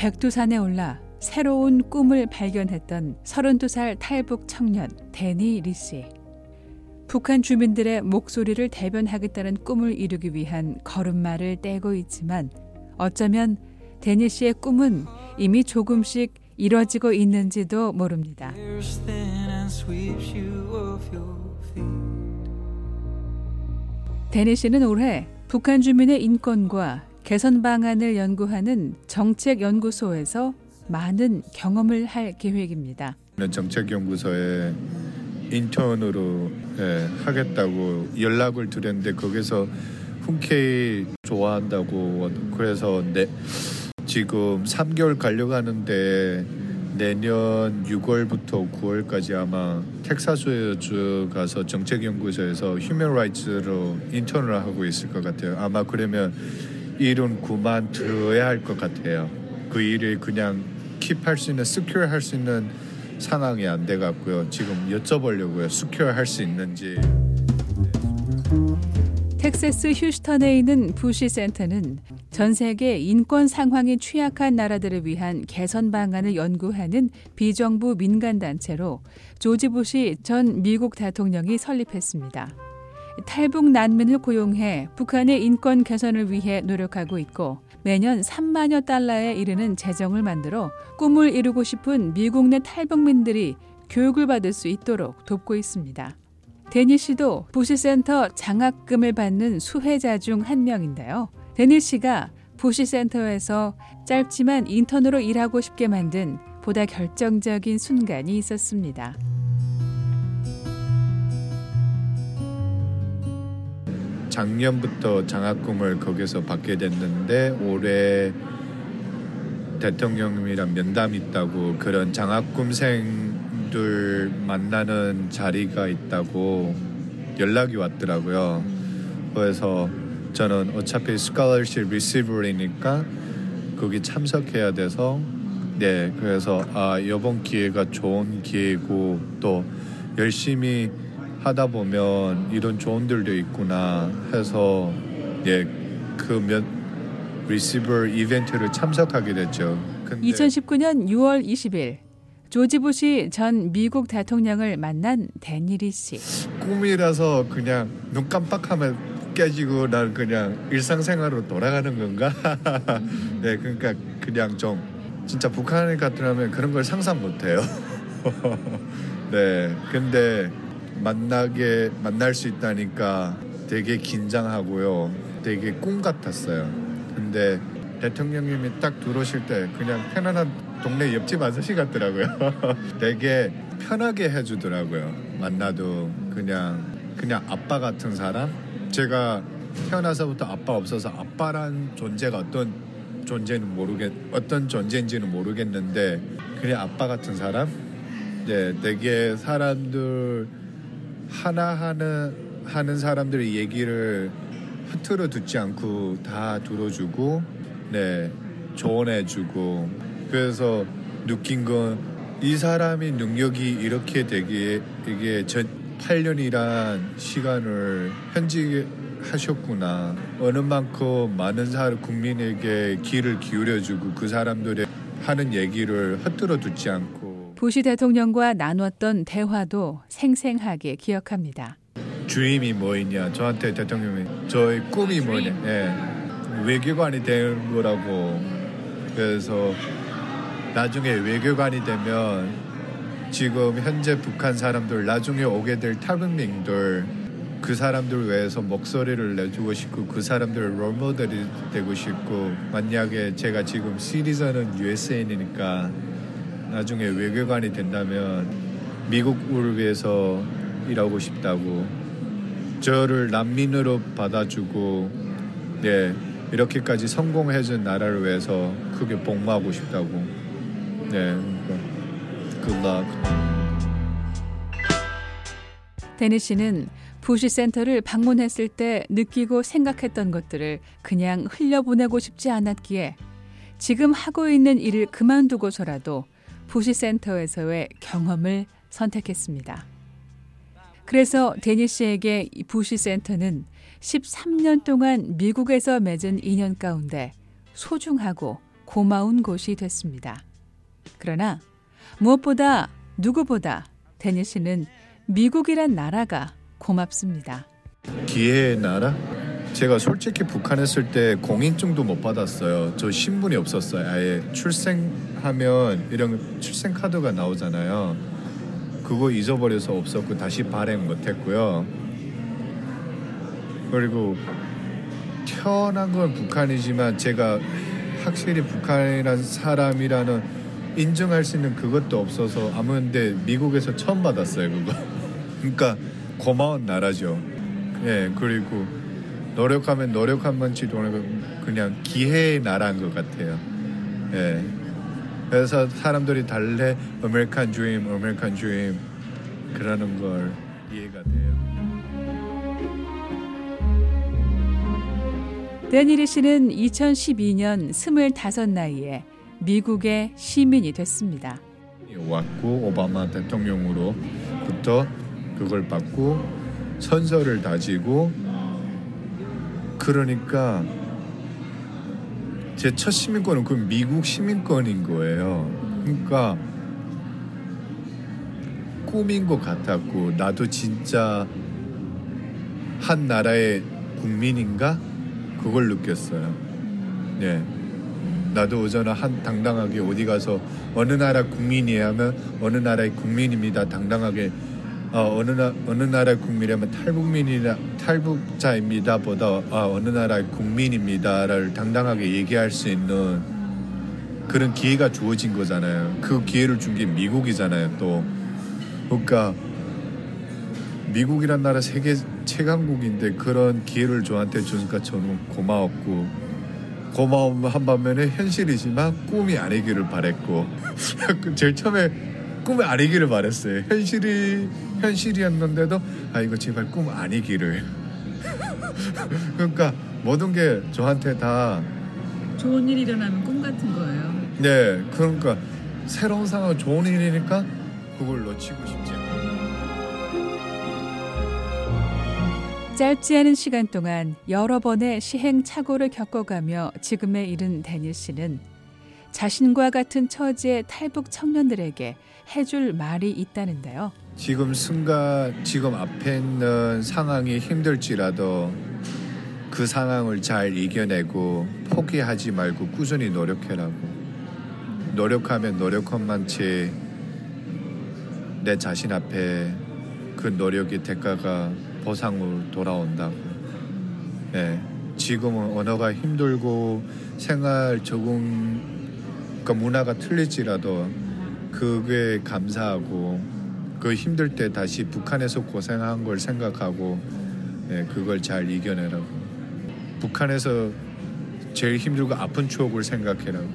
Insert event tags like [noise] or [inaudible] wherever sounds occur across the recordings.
백두산에 올라 새로운 꿈을 발견했던 32살 탈북 청년 데니 리씨. 북한 주민들의 목소리를 대변하겠다는 꿈을 이루기 위한 걸음마를 떼고 있지만 어쩌면 데니 씨의 꿈은 이미 조금씩 이뤄지고 있는지도 모릅니다. 데니 씨는 올해 북한 주민의 인권과 개선 방안을 연구하는 정책연구소에서 많은 경험을 할 계획입니다. 정책연구소에 인턴으로 예, 하겠다고 연락을 드렸는데 거기서 흔쾌히 좋아한다고 그래서 내, 지금 3개월 가려고 하는데 내년 6월부터 9월까지 아마 텍사스주 가서 정책연구소에서 휴먼 라이츠로 인턴을 하고 있을 것 같아요. 아마 그러면 일은 그만들어야 할 것 같아요. 그 일을 그냥 킵할 수 있는, 스큐어 할 수 있는 상황이 안 돼 갖고요. 지금 여쭤보려고요. 스큐어 할 수 있는지. 텍사스 휴스턴에 있는 부시 센터는 전 세계 인권 상황이 취약한 나라들을 위한 개선 방안을 연구하는 비정부 민간 단체로 조지 부시 전 미국 대통령이 설립했습니다. 탈북 난민을 고용해 북한의 인권 개선을 위해 노력하고 있고 매년 3만여 달러에 이르는 재정을 만들어 꿈을 이루고 싶은 미국 내 탈북민들이 교육을 받을 수 있도록 돕고 있습니다. 데니 씨도 부시센터 장학금을 받는 수혜자 중 한 명인데요. 데니 씨가 부시센터에서 짧지만 인턴으로 일하고 싶게 만든 보다 결정적인 순간이 있었습니다. 작년부터 장학금을 거기서 받게 됐는데 올해 대통령이랑 면담 있다고 그런 장학금생들 만나는 자리가 있다고 연락이 왔더라고요. 그래서 저는 어차피 스칼러십 리시버이니까 거기 참석해야 돼서 네 그래서 아 이번 기회가 좋은 기회고 또 열심히 하다 보면 이런 좋은들도 있구나 해서 예, 그몇 리시버 이벤트를 참석하게 됐죠. 2019년 6월 20일 조지 부시 전 미국 대통령을 만난 데니리 씨. 꿈이라서 그냥 눈 깜빡하면 깨지고 난 그냥 일상생활로 돌아가는 건가? [laughs] 네, 그러니까 그냥 좀 진짜 북한에 갔더라면 그런 걸 상상 못 해요. [laughs] 네, 근데 만나게 만날 수 있다니까 되게 긴장하고요. 되게 꿈 같았어요. 근데 대통령님이 딱 들어오실 때 그냥 편안한 동네 옆집 아저씨 같더라고요. [laughs] 되게 편하게 해주더라고요. 만나도 그냥 그냥 아빠 같은 사람. 제가 태어나서부터 아빠 없어서 아빠란 존재가 어떤 존재는 모르겠 어떤 존재인지는 모르겠는데 그냥 아빠 같은 사람. 네, 되게 사람들 하나하나 하는 사람들의 얘기를 흐트러 듣지 않고 다 들어주고 네 조언해주고. 그래서 느낀 건 이 사람이 능력이 이렇게 되기에 이게 전 8년이란 시간을 현직 하셨구나. 어느 만큼 많은 사람 국민에게 귀를 기울여주고 그 사람들의 하는 얘기를 헛들어 듣지 않고 부시 대통령과 나눴던 대화도 생생하게 기억합니다. 주임이 뭐있냐 저한테 대통령이 저의 꿈이 뭐냐 예. 외교관이 되는 거라고 그래서 나중에 외교관이 되면 지금 현재 북한 사람들 나중에 오게 될 탈북민들 그 사람들 위해서 목소리를 내주고 싶고 그 사람들 롤모델이 되고 싶고 만약에 제가 지금 시리즈는 USA이니까 나중에 외교관이 된다면 미국을 위해서 일하고 싶다고 저를 난민으로 받아주고 네 이렇게까지 성공해준 나라를 위해서 크게 복무하고 싶다고. 네 굿락 데니 씨는 부시 센터를 방문했을 때 느끼고 생각했던 것들을 그냥 흘려보내고 싶지 않았기에 지금 하고 있는 일을 그만두고서라도 부시센터에서의 경험을 선택했습니다. 그래서 데니 씨에게 부시센터는 13년 동안 미국에서 맺은 인연 가운데 소중하고 고마운 곳이 됐습니다. 그러나 무엇보다 누구보다 데니 씨는 미국이란 나라가 고맙습니다. 기회의 나라? 제가 솔직히 북한에 있을 때 공인증도 못 받았어요. 저 신분이 없었어요. 아예 출생 하면 이런 출생 카드가 나오잖아요. 그거 잊어버려서 없었고 다시 발행 못했고요. 그리고 태어난 건 북한이지만 제가 확실히 북한이란 사람이라는 인정할 수 있는 그것도 없어서 아무데 미국에서 처음 받았어요 그거. [laughs] 그러니까 고마운 나라죠. 예 그리고 노력하면 노력한 만치 그냥 기회의 나라인 것 같아요. 예. 그래서 사람들이 달래 아메리칸 드림, 아메리칸 드림 그러는 걸 이해가 돼요. 데니리 씨는 2012년 25 나이에 미국의 시민이 됐습니다. 왔고 오바마 대통령으로부터 그걸 받고 선서를 다지고 그러니까 제 첫 시민권은 그 미국 시민권인 거예요. 그러니까 꿈인 것 같았고 나도 진짜 한 나라의 국민인가 그걸 느꼈어요. 네. 나도 오전에 한 당당하게 어디 가서 어느 나라 국민이야 하면 어느 나라의 국민입니다. 당당하게 어, 어느 나 어느 나라의 국민이라면 탈북민이나 탈북자입니다보다 아, 어느 나라의 국민입니다를 당당하게 얘기할 수 있는 그런 기회가 주어진 거잖아요. 그 기회를 준 게 미국이잖아요. 또 그러니까 미국이란 나라 세계 최강국인데 그런 기회를 저한테 주니까 저는 고마웠고 고마움 한 반면에 현실이지만 꿈이 아니기를 바랬고 [laughs] 제일 처음에 꿈이 아니기를 바랬어요. 현실이 현실이었는데도 아 이거 제발 꿈 아니기를. [laughs] 그러니까 모든 게 저한테 다 좋은 일이 일어나면 꿈 같은 거예요. 네, 그러니까 새로운 상황 좋은 일이니까 그걸 놓치고 싶지 않아요. 짧지 않은 시간 동안 여러 번의 시행착오를 겪어가며 지금에 이른 데니 씨는 자신과 같은 처지의 탈북 청년들에게 해줄 말이 있다는데요. 지금 순간 지금 앞에 있는 상황이 힘들지라도 그 상황을 잘 이겨내고 포기하지 말고 꾸준히 노력해라고 노력하면 노력한 만치 내 자신 앞에 그 노력의 대가가 보상으로 돌아온다고. 예. 지금은 언어가 힘들고 생활 적응 그 문화가 틀릴지라도 그게 감사하고 그 힘들 때 다시 북한에서 고생한 걸 생각하고 예, 그걸 잘 이겨내라고. 북한에서 제일 힘들고 아픈 추억을 생각해라고.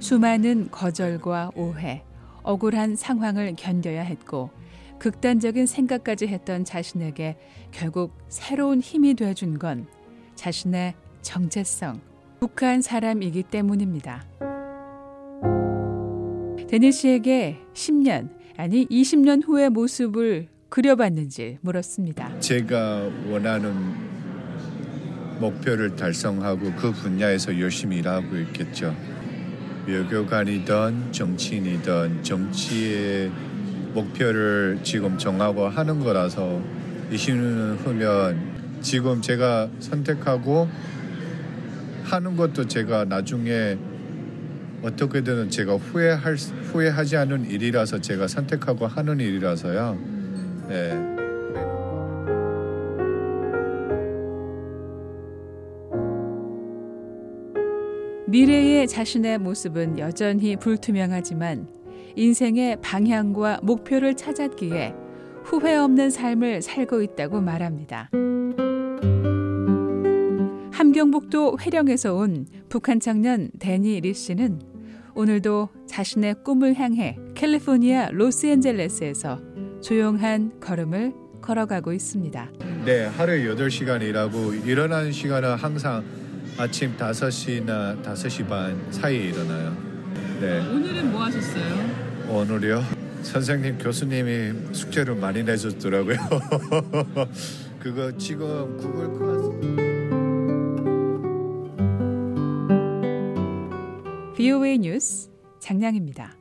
수많은 거절과 오해, 억울한 상황을 견뎌야 했고 극단적인 생각까지 했던 자신에게 결국 새로운 힘이 돼준 건 자신의 정체성, 북한 사람이기 때문입니다. 데니 씨에게 10년, 아니 20년 후의 모습을 그려봤는지 물었습니다. 제가 원하는 목표를 달성하고 그 분야에서 열심히 일하고 있겠죠. 외교관이든 정치인이든 정치의 목표를 지금 정하고 하는 거라서 20년 후면 지금 제가 선택하고 하는 것도 제가 나중에 어떻게든 제가 후회할 후회하지 않은 일이라서 제가 선택하고 하는 일이라서요. 네. 미래의 자신의 모습은 여전히 불투명하지만 인생의 방향과 목표를 찾았기에 후회 없는 삶을 살고 있다고 말합니다. 함경북도 회령에서 온 북한 청년 데니 리 씨는 오늘도 자신의 꿈을 향해 캘리포니아 로스앤젤레스에서 조용한 걸음을 걸어가고 있습니다. 네, 하루에 8시간 일하고 일어나는 시간은 항상 아침 5시나 5시 반 사이에 일어나요. 네. 오늘은 뭐 하셨어요? 오늘요? 선생님 교수님이 숙제를 많이 내줬더라고요. [laughs] 그거 지금 구글 클래스 BOA 뉴스 장량입니다.